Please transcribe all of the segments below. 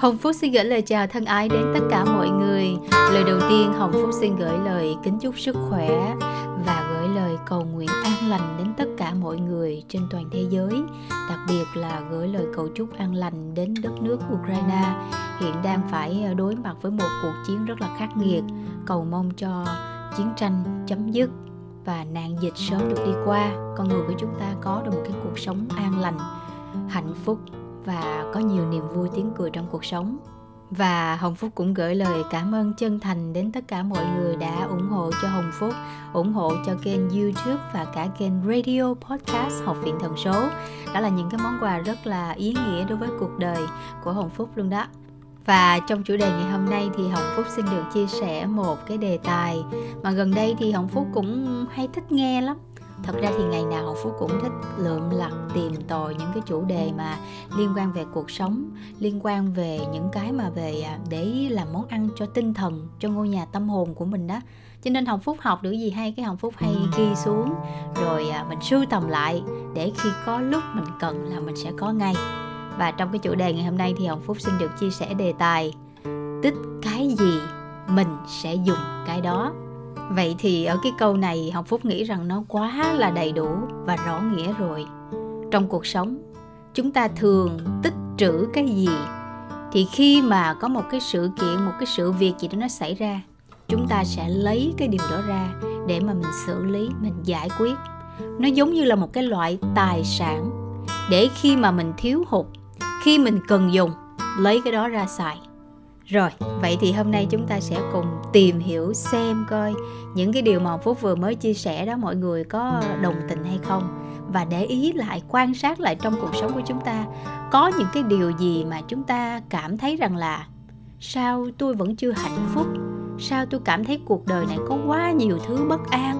Hồng Phúc xin gửi lời chào thân ái đến tất cả mọi người. Lời đầu tiên Hồng Phúc xin gửi lời kính chúc sức khỏe và gửi lời cầu nguyện an lành đến tất cả mọi người trên toàn thế giới. Đặc biệt là gửi lời cầu chúc an lành đến đất nước Ukraine hiện đang phải ờ, đối mặt với một cuộc chiến rất là khắc nghiệt. Cầu mong cho chiến tranh chấm dứt và nạn dịch sớm được đi qua. Con người của chúng ta có được một cái cuộc sống an lành, hạnh phúc và có nhiều niềm vui tiếng cười trong cuộc sống và Hồng Phúc cũng gửi lời cảm ơn chân thành đến tất cả mọi người đã ủng hộ cho Hồng Phúc, ủng hộ cho kênh YouTube và cả kênh Radio Podcast Học viện Thần số. Đó là những cái món quà rất là ý nghĩa đối với cuộc đời của Hồng Phúc luôn đó. Và trong chủ đề ngày hôm nay thì Hồng Phúc xin được chia sẻ một cái đề tài mà gần đây thì Hồng Phúc cũng hay thích nghe lắm thật ra thì ngày nào hồng phúc cũng thích lượm lặt tìm tòi những cái chủ đề mà liên quan về cuộc sống, liên quan về những cái mà về à, để làm món ăn cho tinh thần, cho ngôi nhà tâm hồn của mình đó. Cho nên hồng phúc học được gì hay, cái hồng phúc hay ghi xuống. Rồi à, mình sưu tầm lại để khi có lúc mình cần là mình sẽ có ngay. Và trong cái chủ đề ngày hôm nay thì hồng phúc xin được chia sẻ đề tài, tích cái gì mình sẽ dùng cái đó? Vậy thì ở cái câu này, học phúc nghĩ rằng nó quá là đầy đủ và rõ nghĩa rồi. Trong cuộc sống, chúng ta thường tích trữ cái gì? Thì khi mà có một cái sự kiện, một cái sự việc gì đó nó xảy ra, chúng ta sẽ lấy cái điều đó ra để mà mình xử lý, mình giải quyết. Nó giống như là một cái loại tài sản để khi mà mình thiếu hụt, khi mình cần dùng, lấy cái đó ra xài rồi, vậy thì hôm nay chúng ta sẽ cùng tìm hiểu xem coi những cái điều mà Phúc vừa mới chia sẻ đó mọi người có đồng tình hay không. Và để ý lại, quan sát lại trong cuộc sống của chúng ta có những cái điều gì mà chúng ta cảm thấy rằng là sao tôi vẫn chưa hạnh phúc, sao tôi cảm thấy cuộc đời này có quá nhiều thứ bất an,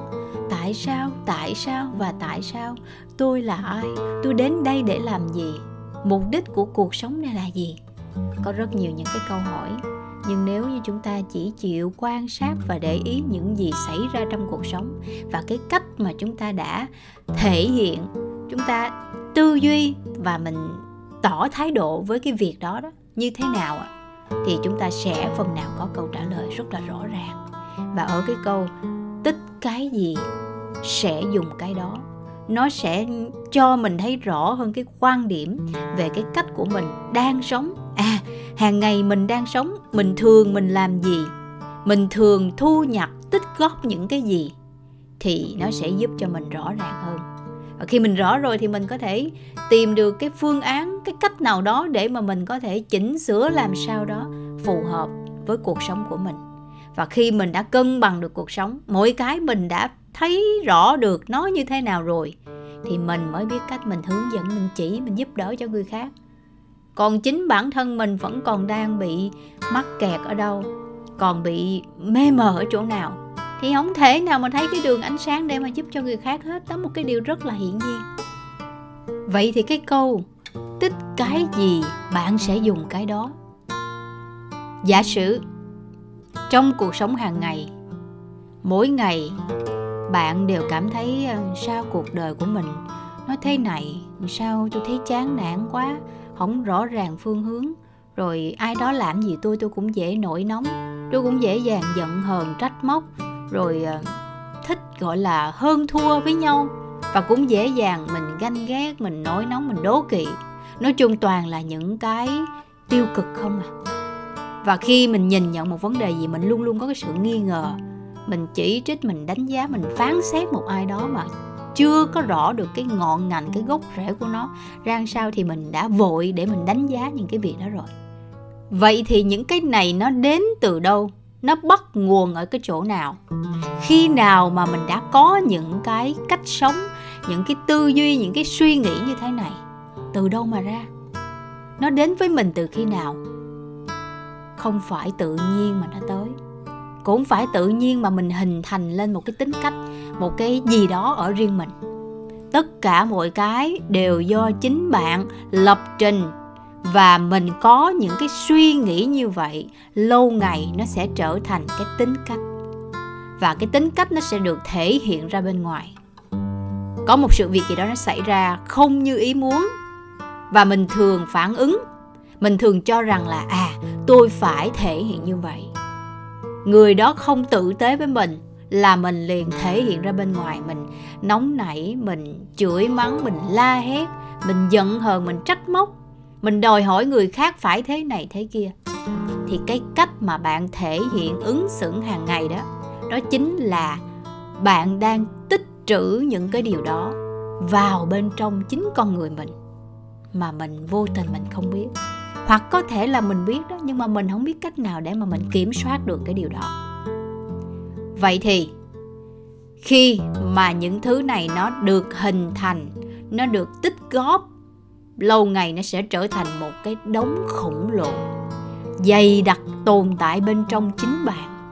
tại sao, tại sao và tại sao, tôi là ai, tôi đến đây để làm gì, mục đích của cuộc sống này là gì? Có rất nhiều những cái câu hỏi. Nhưng nếu như chúng ta chỉ chịu quan sát và để ý những gì xảy ra trong cuộc sống và cái cách mà chúng ta đã thể hiện, chúng ta tư duy và mình tỏ thái độ với cái việc đó đó như thế nào ạ thì chúng ta sẽ phần nào có câu trả lời rất là rõ ràng. Và ở cái câu, tích cái gì sẽ dùng cái đó? Nó sẽ cho mình thấy rõ hơn cái quan điểm về cái cách của mình đang sống hàng ngày mình đang sống, mình thường mình làm gì? Mình thường thu nhập, tích góp những cái gì? Thì nó sẽ giúp cho mình rõ ràng hơn. Và khi mình rõ rồi thì mình có thể tìm được cái phương án, cái cách nào đó để mà mình có thể chỉnh sửa làm sao đó phù hợp với cuộc sống của mình. Và khi mình đã cân bằng được cuộc sống, mỗi cái mình đã thấy rõ được nó như thế nào rồi, thì mình mới biết cách mình hướng dẫn, mình chỉ, mình giúp đỡ cho người khác còn chính bản thân mình vẫn còn đang bị mắc kẹt ở đâu, còn bị mê mờ ở chỗ nào. Thì không thể nào mà thấy cái đường ánh sáng để mà giúp cho người khác hết. Đó một cái điều rất là hiển nhiên. Vậy thì cái câu, tích cái gì bạn sẽ dùng cái đó? Giả sử, trong cuộc sống hàng ngày, mỗi ngày bạn đều cảm thấy ờ, sao cuộc đời của mình nó thế này, sao tôi thấy chán nản quá? Không rõ ràng phương hướng. Rồi ai đó làm gì tôi tôi cũng dễ nổi nóng. Tôi cũng dễ dàng giận hờn, trách móc. Rồi ờ, thích, gọi là, hơn thua với nhau. Và cũng dễ dàng mình ganh ghét, mình nổi nóng, mình đố kỵ. Nói chung toàn là những cái tiêu cực không à. Và khi mình nhìn nhận một vấn đề gì, mình luôn luôn có cái sự nghi ngờ. Mình chỉ trích, mình đánh giá, mình phán xét một ai đó mà chưa có rõ được cái ngọn ngành, cái gốc rễ của nó ra sao thì mình đã vội để mình đánh giá những cái việc đó rồi. Vậy thì những cái này nó đến từ đâu? Nó bắt nguồn ở cái chỗ nào? Khi nào mà mình đã có những cái cách sống, những cái tư duy, những cái suy nghĩ như thế này? Từ đâu mà ra? Nó đến với mình từ khi nào? Không phải tự nhiên mà nó tới. Cũng phải tự nhiên mà mình hình thành lên một cái tính cách một cái gì đó ở riêng mình. Tất cả mọi cái đều do chính bạn lập trình. Và mình có những cái suy nghĩ như vậy, lâu ngày nó sẽ trở thành cái tính cách. Và cái tính cách nó sẽ được thể hiện ra bên ngoài. Có một sự việc gì đó nó xảy ra không như ý muốn. Và mình thường phản ứng. Mình thường cho rằng là à tôi phải thể hiện như vậy. Người đó không tử tế với mình là mình liền thể hiện ra bên ngoài mình. Nóng nảy, mình chửi mắng, mình la hét, mình giận hờn, mình trách móc. Mình đòi hỏi người khác phải thế này, thế kia. Thì cái cách mà bạn thể hiện ứng xử hàng ngày đó đó chính là bạn đang tích trữ những cái điều đó vào bên trong chính con người mình mà mình vô tình mình không biết. Hoặc có thể là mình biết đó, nhưng mà mình không biết cách nào để mà mình kiểm soát được cái điều đó vậy thì, khi mà những thứ này nó được hình thành, nó được tích góp, lâu ngày nó sẽ trở thành một cái đống khổng lồ, dày đặc tồn tại bên trong chính bạn.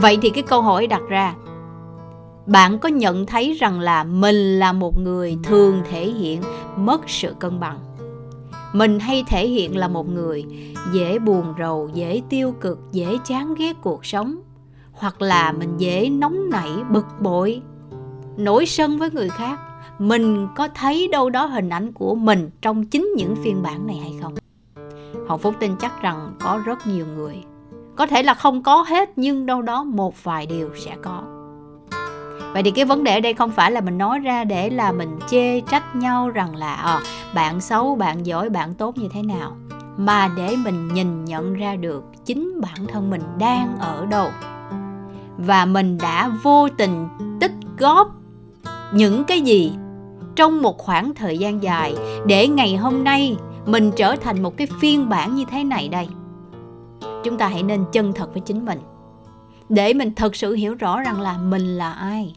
Vậy thì cái câu hỏi đặt ra, bạn có nhận thấy rằng là mình là một người thường thể hiện mất sự cân bằng? Mình hay thể hiện là một người dễ buồn rầu, dễ tiêu cực, dễ chán ghét cuộc sống? Hoặc là mình dễ nóng nảy bực bội. Nổi sân với người khác mình có thấy đâu đó hình ảnh của mình trong chính những phiên bản này hay không? Hồng phúc tin chắc rằng có rất nhiều người. Có thể là không có hết nhưng đâu đó một vài điều sẽ có. Vậy thì cái vấn đề ở đây không phải là mình nói ra để là mình chê trách nhau rằng là à, bạn xấu bạn giỏi bạn tốt như thế nào mà để mình nhìn nhận ra được chính bản thân mình đang ở đâu và mình đã vô tình tích góp những cái gì trong một khoảng thời gian dài để ngày hôm nay mình trở thành một cái phiên bản như thế này đây. Chúng ta hãy nên chân thật với chính mình. Để mình thật sự hiểu rõ rằng là mình là ai,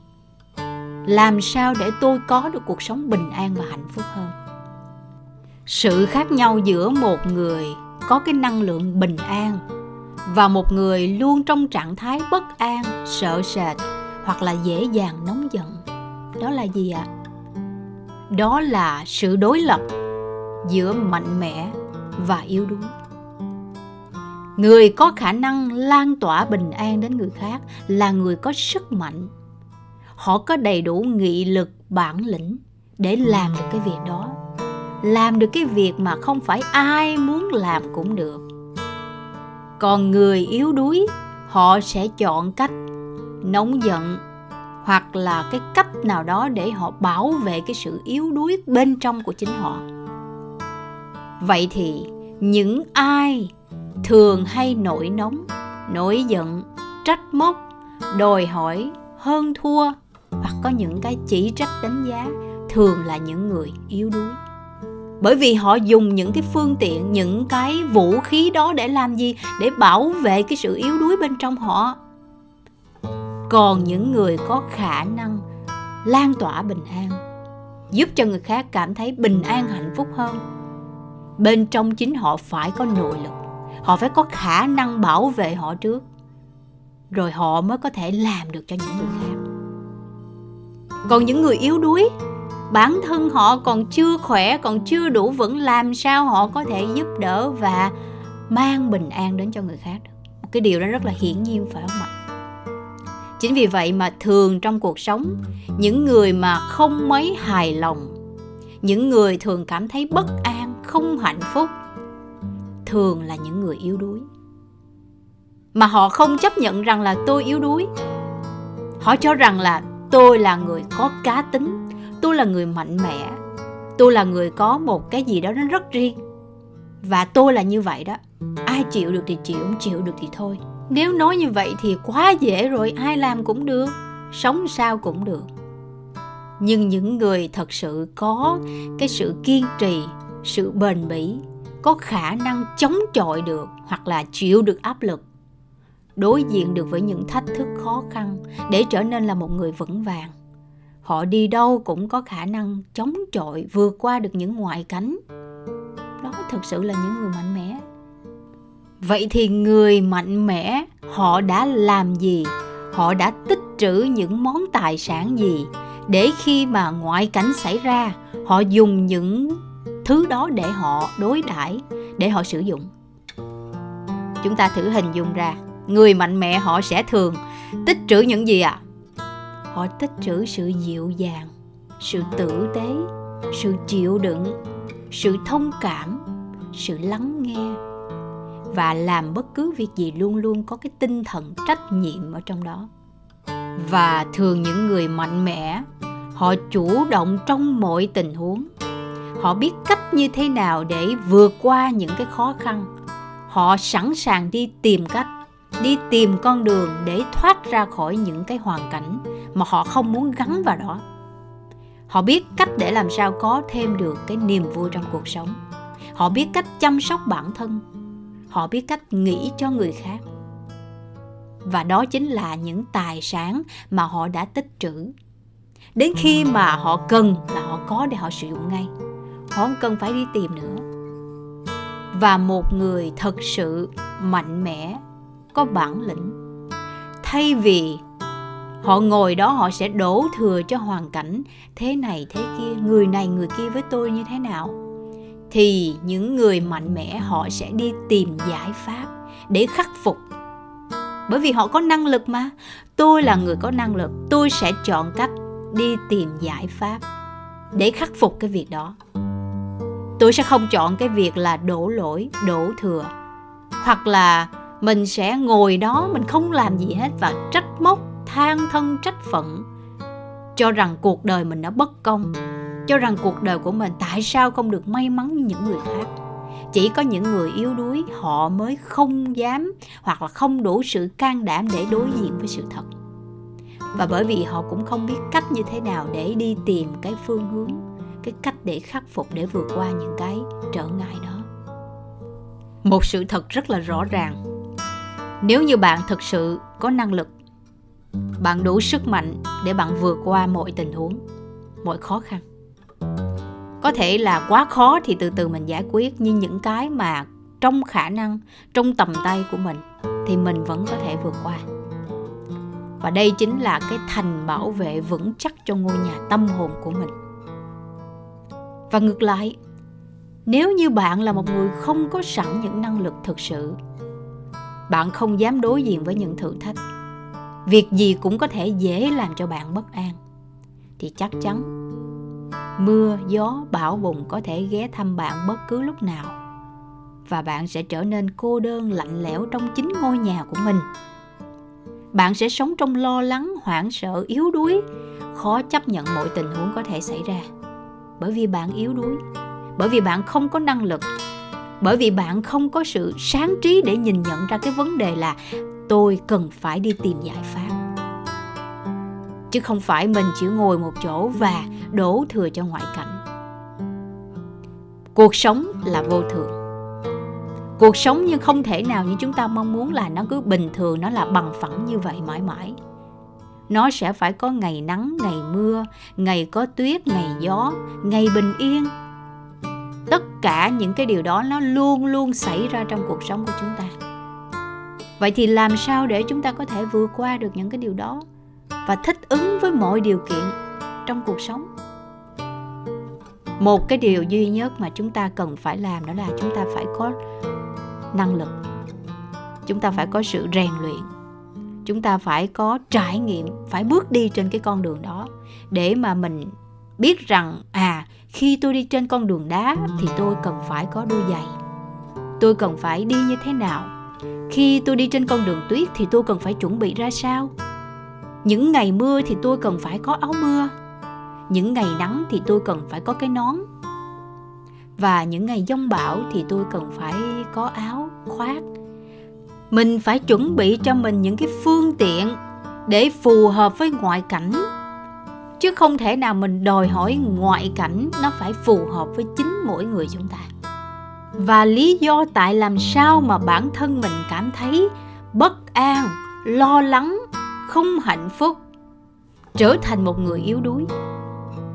làm sao để tôi có được cuộc sống bình an và hạnh phúc hơn. Sự khác nhau giữa một người có cái năng lượng bình an và một người luôn trong trạng thái bất an, sợ sệt hoặc là dễ dàng nóng giận. Đó là gì ạ? Đó là sự đối lập giữa mạnh mẽ và yếu đuối. Người có khả năng lan tỏa bình an đến người khác là người có sức mạnh. Họ có đầy đủ nghị lực bản lĩnh để làm được cái việc đó, làm được cái việc mà không phải ai muốn làm cũng được còn người yếu đuối, họ sẽ chọn cách nóng giận hoặc là cái cách nào đó để họ bảo vệ cái sự yếu đuối bên trong của chính họ. Vậy thì những ai thường hay nổi nóng, nổi giận, trách móc, đòi hỏi hơn thua hoặc có những cái chỉ trách đánh giá thường là những người yếu đuối bởi vì họ dùng những cái phương tiện, những cái vũ khí đó để làm gì? Để bảo vệ cái sự yếu đuối bên trong họ. Còn những người có khả năng lan tỏa bình an, giúp cho người khác cảm thấy bình an, hạnh phúc hơn. Bên trong chính họ phải có nội lực. Họ phải có khả năng bảo vệ họ trước. Rồi họ mới có thể làm được cho những người khác. Còn những người yếu đuối bản thân họ còn chưa khỏe, còn chưa đủ vững, làm sao họ có thể giúp đỡ và mang bình an đến cho người khác được? Một cái điều đó rất là hiển nhiên, phải không ạ? Chính vì vậy mà thường trong cuộc sống, những người mà không mấy hài lòng, những người thường cảm thấy bất an, không hạnh phúc, thường là những người yếu đuối. Mà họ không chấp nhận rằng là tôi yếu đuối. Họ cho rằng là tôi là người có cá tính tôi là người mạnh mẽ. Tôi là người có một cái gì đó nó rất riêng. Và tôi là như vậy đó. Ai chịu được thì chịu, không chịu được thì thôi. Nếu nói như vậy thì quá dễ rồi, ai làm cũng được, sống sao cũng được. Nhưng những người thật sự có cái sự kiên trì, sự bền bỉ, có khả năng chống chọi được hoặc là chịu được áp lực, đối diện được với những thách thức khó khăn để trở nên là một người vững vàng họ đi đâu cũng có khả năng chống chọi vượt qua được những ngoại cảnh. Đó thực sự là những người mạnh mẽ. Vậy thì người mạnh mẽ, họ đã làm gì? Họ đã tích trữ những món tài sản gì? Để khi mà ngoại cảnh xảy ra, họ dùng những thứ đó để họ đối đãi, để họ sử dụng. Chúng ta thử hình dung ra, người mạnh mẽ họ sẽ thường tích trữ những gì ạ? à? Họ tích trữ sự dịu dàng, sự tử tế, sự chịu đựng, sự thông cảm, sự lắng nghe. Và làm bất cứ việc gì luôn luôn có cái tinh thần trách nhiệm ở trong đó. Và thường những người mạnh mẽ, họ chủ động trong mọi tình huống. Họ biết cách như thế nào để vượt qua những cái khó khăn. Họ sẵn sàng đi tìm cách, đi tìm con đường để thoát ra khỏi những cái hoàn cảnh mà họ không muốn gắn vào đó. Họ biết cách để làm sao có thêm được cái niềm vui trong cuộc sống. Họ biết cách chăm sóc bản thân. Họ biết cách nghĩ cho người khác. Và đó chính là những tài sản mà họ đã tích trữ. Đến khi mà họ cần là họ có để họ sử dụng ngay. Họ không cần phải đi tìm nữa. Và một người thật sự mạnh mẽ có bản lĩnh. Thay vì họ ngồi đó họ sẽ đổ thừa cho hoàn cảnh. Thế này thế kia, người này người kia với tôi như thế nào? Thì những người mạnh mẽ họ sẽ đi tìm giải pháp để khắc phục. Bởi vì họ có năng lực mà. Tôi là người có năng lực. Tôi sẽ chọn cách đi tìm giải pháp để khắc phục cái việc đó. Tôi sẽ không chọn cái việc là đổ lỗi, đổ thừa. Hoặc là mình sẽ ngồi đó mình không làm gì hết và trách móc than thân trách phận, cho rằng cuộc đời mình đã bất công, cho rằng cuộc đời của mình tại sao không được may mắn như những người khác. Chỉ có những người yếu đuối, họ mới không dám hoặc là không đủ sự can đảm để đối diện với sự thật. Và bởi vì họ cũng không biết cách như thế nào để đi tìm cái phương hướng, cái cách để khắc phục để vượt qua những cái trở ngại đó. Một sự thật rất là rõ ràng. Nếu như bạn thực sự có năng lực bạn đủ sức mạnh để bạn vượt qua mọi tình huống, mọi khó khăn. Có thể là quá khó thì từ từ mình giải quyết, nhưng những cái mà trong khả năng, trong tầm tay của mình thì mình vẫn có thể vượt qua. Và đây chính là cái thành bảo vệ vững chắc cho ngôi nhà tâm hồn của mình. Và ngược lại, nếu như bạn là một người không có sẵn những năng lực thực sự, bạn không dám đối diện với những thử thách việc gì cũng có thể dễ làm cho bạn bất an. Thì chắc chắn, mưa, gió, bão bùng có thể ghé thăm bạn bất cứ lúc nào. Và bạn sẽ trở nên cô đơn, lạnh lẽo trong chính ngôi nhà của mình. Bạn sẽ sống trong lo lắng, hoảng sợ, yếu đuối, khó chấp nhận mọi tình huống có thể xảy ra. Bởi vì bạn yếu đuối, bởi vì bạn không có năng lực, bởi vì bạn không có sự sáng trí để nhìn nhận ra cái vấn đề là tôi cần phải đi tìm giải pháp. Chứ không phải mình chỉ ngồi một chỗ và đổ thừa cho ngoại cảnh. Cuộc sống là vô thường. Cuộc sống nhưng không thể nào như chúng ta mong muốn là nó cứ bình thường, nó là bằng phẳng như vậy mãi mãi. Nó sẽ phải có ngày nắng, ngày mưa, ngày có tuyết, ngày gió, ngày bình yên. Tất cả những cái điều đó nó luôn luôn xảy ra trong cuộc sống của chúng ta vậy thì làm sao để chúng ta có thể vượt qua được những cái điều đó và thích ứng với mọi điều kiện trong cuộc sống? Một cái điều duy nhất mà chúng ta cần phải làm đó là chúng ta phải có năng lực. Chúng ta phải có sự rèn luyện. Chúng ta phải có trải nghiệm, phải bước đi trên cái con đường đó để mà mình biết rằng à khi tôi đi trên con đường đá thì tôi cần phải có đôi giày. Tôi cần phải đi như thế nào? Khi tôi đi trên con đường tuyết thì tôi cần phải chuẩn bị ra sao? Những ngày mưa thì tôi cần phải có áo mưa. Những ngày nắng thì tôi cần phải có cái nón. Và những ngày giông bão thì tôi cần phải có áo, khoác. Mình phải chuẩn bị cho mình những cái phương tiện để phù hợp với ngoại cảnh. Chứ không thể nào mình đòi hỏi ngoại cảnh nó phải phù hợp với chính mỗi người chúng ta và lý do tại làm sao mà bản thân mình cảm thấy bất an lo lắng không hạnh phúc trở thành một người yếu đuối?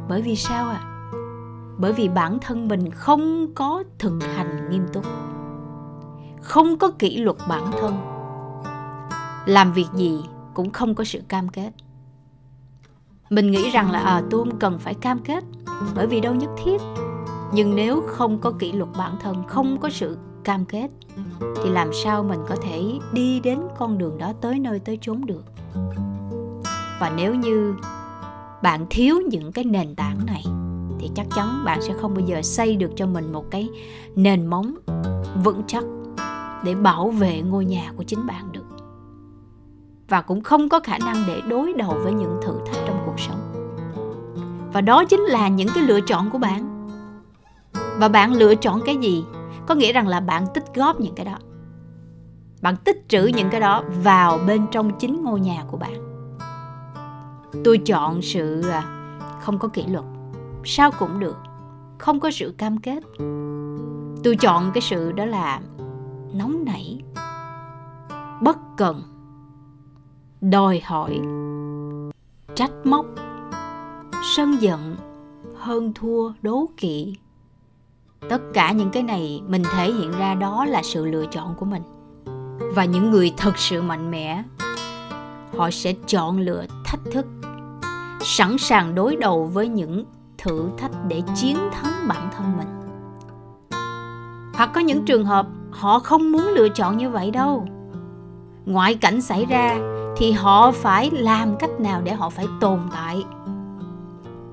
Bởi vì sao à bởi vì bản thân mình không có thực hành nghiêm túc không có kỷ luật bản thân. Làm việc gì cũng không có sự cam kết. Mình nghĩ rằng là à, tôi không cần phải cam kết bởi vì đâu nhất thiết nhưng nếu không có kỷ luật bản thân, không có sự cam kết, thì làm sao mình có thể đi đến con đường đó tới nơi tới chốn được? Và nếu như bạn thiếu những cái nền tảng này, thì chắc chắn bạn sẽ không bao giờ xây được cho mình một cái nền móng vững chắc để bảo vệ ngôi nhà của chính bạn được. Và cũng không có khả năng để đối đầu với những thử thách trong cuộc sống. Và đó chính là những cái lựa chọn của bạn và bạn lựa chọn cái gì? Có nghĩa rằng là bạn tích góp những cái đó. Bạn tích trữ những cái đó vào bên trong chính ngôi nhà của bạn. Tôi chọn sự à, không có kỷ luật. Sao cũng được. Không có sự cam kết. Tôi chọn cái sự đó là nóng nảy, bất cần, đòi hỏi, trách móc, sân giận, hơn thua, đố kỵ tất cả những cái này mình thể hiện ra đó là sự lựa chọn của mình. Và những người thật sự mạnh mẽ, họ sẽ chọn lựa thách thức, sẵn sàng đối đầu với những thử thách để chiến thắng bản thân mình. Hoặc có những trường hợp họ không muốn lựa chọn như vậy đâu. Ngoại cảnh xảy ra thì họ phải làm cách nào để họ phải tồn tại?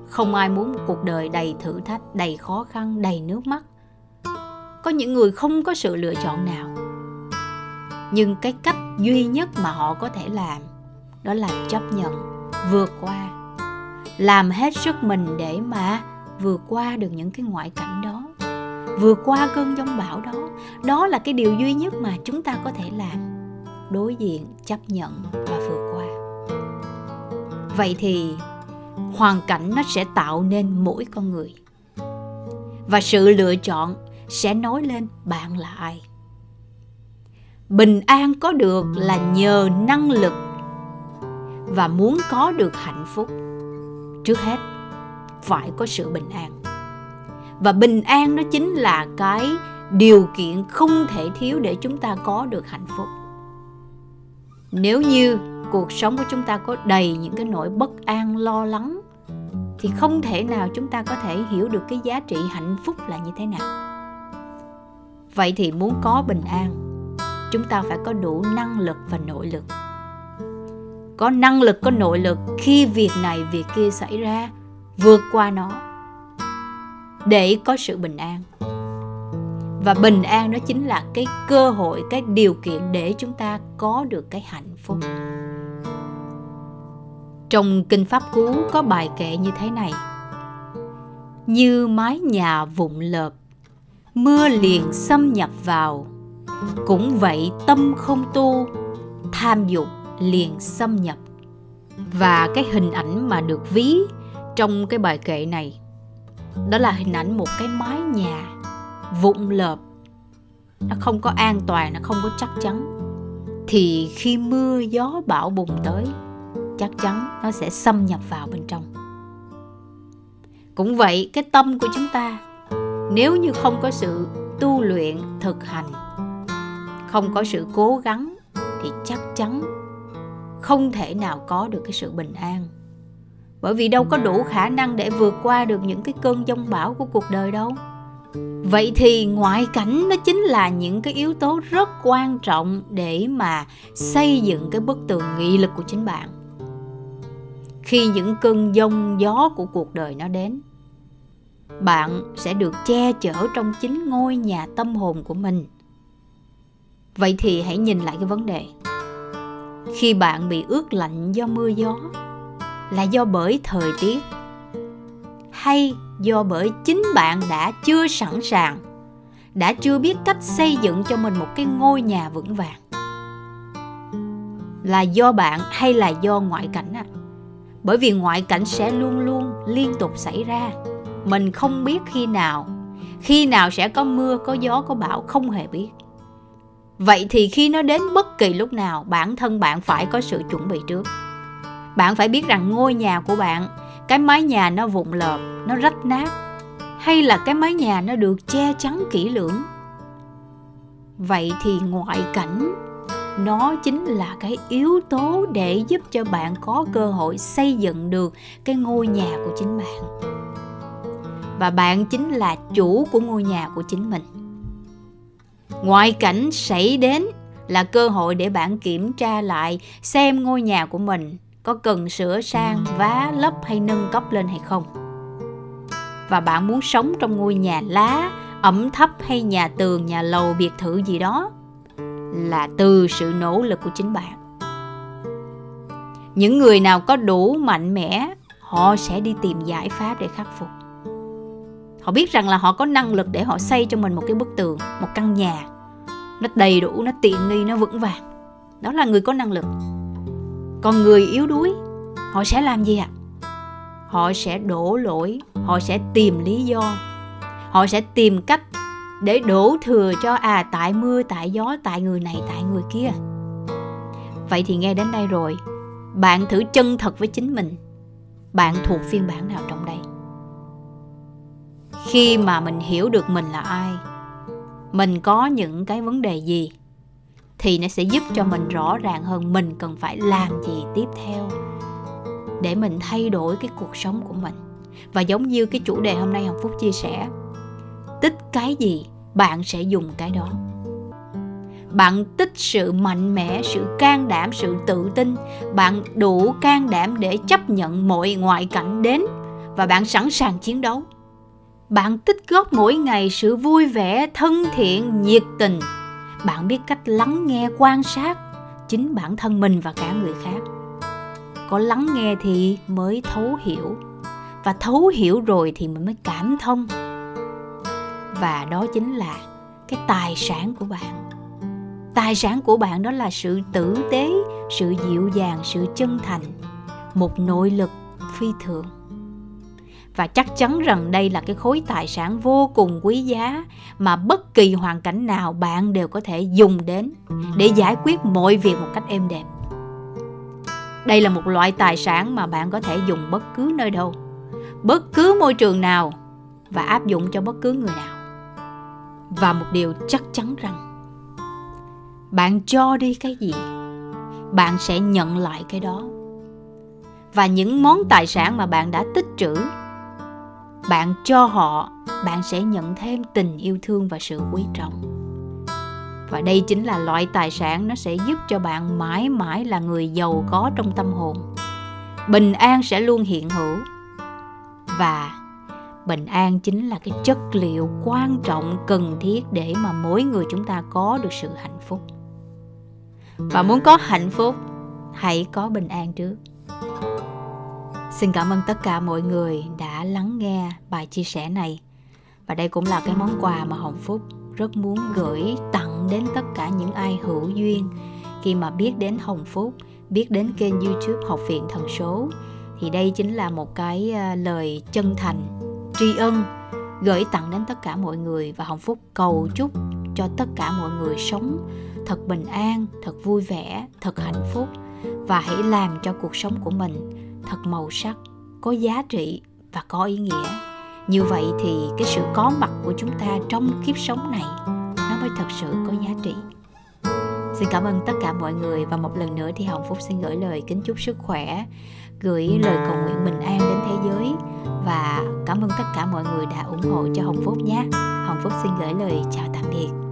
Không ai muốn một cuộc đời đầy thử thách, đầy khó khăn, đầy nước mắt. Có những người không có sự lựa chọn nào. Nhưng cái cách duy nhất mà họ có thể làm, đó là chấp nhận, vượt qua. Làm hết sức mình để mà vượt qua được những cái ngoại cảnh đó. Vượt qua cơn giông bão đó. Đó là cái điều duy nhất mà chúng ta có thể làm. Đối diện, chấp nhận và vượt qua. Vậy thì hoàn cảnh nó sẽ tạo nên mỗi con người. Và sự lựa chọn sẽ nói lên bạn là ai. Bình an có được là nhờ năng lực và muốn có được hạnh phúc. Trước hết, phải có sự bình an. Và bình an nó chính là cái điều kiện không thể thiếu để chúng ta có được hạnh phúc nếu như cuộc sống của chúng ta có đầy những cái nỗi bất an, lo lắng, thì không thể nào chúng ta có thể hiểu được cái giá trị hạnh phúc là như thế nào. Vậy thì muốn có bình an, chúng ta phải có đủ năng lực và nội lực. Có năng lực, có nội lực khi việc này, việc kia xảy ra, vượt qua nó để có sự bình an và bình an đó chính là cái cơ hội, cái điều kiện để chúng ta có được cái hạnh phúc. Trong kinh pháp cú có bài kệ như thế này. Như mái nhà vụn lợp, mưa liền xâm nhập vào. Cũng vậy tâm không tu, tham dục liền xâm nhập. Và cái hình ảnh mà được ví trong cái bài kệ này, đó là hình ảnh một cái mái nhà vụn lợp. Nó không có an toàn, nó không có chắc chắn. Thì khi mưa, gió bão bùng tới, chắc chắn nó sẽ xâm nhập vào bên trong. Cũng vậy, cái tâm của chúng ta, nếu như không có sự tu luyện, thực hành, không có sự cố gắng, thì chắc chắn không thể nào có được cái sự bình an. Bởi vì đâu có đủ khả năng để vượt qua được những cái cơn giông bão của cuộc đời đâu vậy thì ngoại cảnh nó chính là những cái yếu tố rất quan trọng để mà xây dựng cái bức tường nghị lực của chính bạn. Khi những cơn giông gió của cuộc đời nó đến, bạn sẽ được che chở trong chính ngôi nhà tâm hồn của mình. Vậy thì hãy nhìn lại cái vấn đề. Khi bạn bị ướt lạnh do mưa gió, là do bởi thời tiết hay do bởi chính bạn đã chưa sẵn sàng, đã chưa biết cách xây dựng cho mình một cái ngôi nhà vững vàng. Là do bạn hay là do ngoại cảnh à? bởi vì ngoại cảnh sẽ luôn luôn liên tục xảy ra. Mình không biết khi nào khi nào sẽ có mưa, có gió, có bão, không hề biết. Vậy thì khi nó đến bất kỳ lúc nào, bản thân bạn phải có sự chuẩn bị trước. Bạn phải biết rằng ngôi nhà của bạn cái mái nhà nó vụn lợp, nó rách nát, hay là cái mái nhà nó được che chắn kỹ lưỡng? Vậy thì ngoại cảnh, nó chính là cái yếu tố để giúp cho bạn có cơ hội xây dựng được cái ngôi nhà của chính bạn. Và bạn chính là chủ của ngôi nhà của chính mình. Ngoại cảnh xảy đến là cơ hội để bạn kiểm tra lại xem ngôi nhà của mình có cần sửa sang, vá, lấp hay nâng cấp lên hay không? Và bạn muốn sống trong ngôi nhà lá, ẩm thấp hay nhà tường, nhà lầu biệt thự gì đó là từ sự nỗ lực của chính bạn. Những người nào có đủ mạnh mẽ, họ sẽ đi tìm giải pháp để khắc phục. Họ biết rằng là họ có năng lực để họ xây cho mình một cái bức tường, một căn nhà. Nó đầy đủ, nó tiện nghi, nó vững vàng. Đó là người có năng lực còn người yếu đuối, họ sẽ làm gì ạ? Họ sẽ đổ lỗi, họ sẽ tìm lý do. Họ sẽ tìm cách để đổ thừa cho à tại mưa, tại gió, tại người này, tại người kia. Vậy thì nghe đến đây rồi, bạn thử chân thật với chính mình. Bạn thuộc phiên bản nào trong đây? Khi mà mình hiểu được mình là ai, mình có những cái vấn đề gì thì nó sẽ giúp cho mình rõ ràng hơn mình cần phải làm gì tiếp theo để mình thay đổi cái cuộc sống của mình. Và giống như cái chủ đề hôm nay hồng phúc chia sẻ, tích cái gì, bạn sẽ dùng cái đó. Bạn tích sự mạnh mẽ, sự can đảm, sự tự tin. Bạn đủ can đảm để chấp nhận mọi ngoại cảnh đến và bạn sẵn sàng chiến đấu. Bạn tích góp mỗi ngày sự vui vẻ, thân thiện, nhiệt tình bạn biết cách lắng nghe, quan sát chính bản thân mình và cả người khác. Có lắng nghe thì mới thấu hiểu, và thấu hiểu rồi thì mình mới cảm thông. Và đó chính là cái tài sản của bạn. Tài sản của bạn đó là sự tử tế, sự dịu dàng, sự chân thành, một nội lực phi thường và chắc chắn rằng đây là cái khối tài sản vô cùng quý giá mà bất kỳ hoàn cảnh nào bạn đều có thể dùng đến để giải quyết mọi việc một cách êm đẹp. Đây là một loại tài sản mà bạn có thể dùng bất cứ nơi đâu, bất cứ môi trường nào và áp dụng cho bất cứ người nào. Và một điều chắc chắn rằng, bạn cho đi cái gì, bạn sẽ nhận lại cái đó. Và những món tài sản mà bạn đã tích trữ bạn cho họ, bạn sẽ nhận thêm tình yêu thương và sự quý trọng. Và đây chính là loại tài sản nó sẽ giúp cho bạn mãi mãi là người giàu có trong tâm hồn. Bình an sẽ luôn hiện hữu. Và bình an chính là cái chất liệu quan trọng, cần thiết để mà mỗi người chúng ta có được sự hạnh phúc. Và muốn có hạnh phúc, hãy có bình an trước xin cảm ơn tất cả mọi người đã lắng nghe bài chia sẻ này. Và đây cũng là cái món quà mà hồng phúc rất muốn gửi tặng đến tất cả những ai hữu duyên. Khi mà biết đến hồng phúc, biết đến kênh youtube học viện thần số, thì đây chính là một cái ờ, lời chân thành, tri ân gửi tặng đến tất cả mọi người. Và hồng phúc cầu chúc cho tất cả mọi người sống thật bình an, thật vui vẻ, thật hạnh phúc. Và hãy làm cho cuộc sống của mình thật màu sắc, có giá trị và có ý nghĩa. Như vậy thì cái sự có mặt của chúng ta trong kiếp sống này, nó mới thật sự có giá trị. Xin cảm ơn tất cả mọi người và một lần nữa thì hồng phúc xin gửi lời kính chúc sức khỏe, gửi lời cầu nguyện bình an đến thế giới và cảm ơn tất cả mọi người đã ủng hộ cho hồng phúc nhé. Hồng phúc xin gửi lời chào tạm biệt.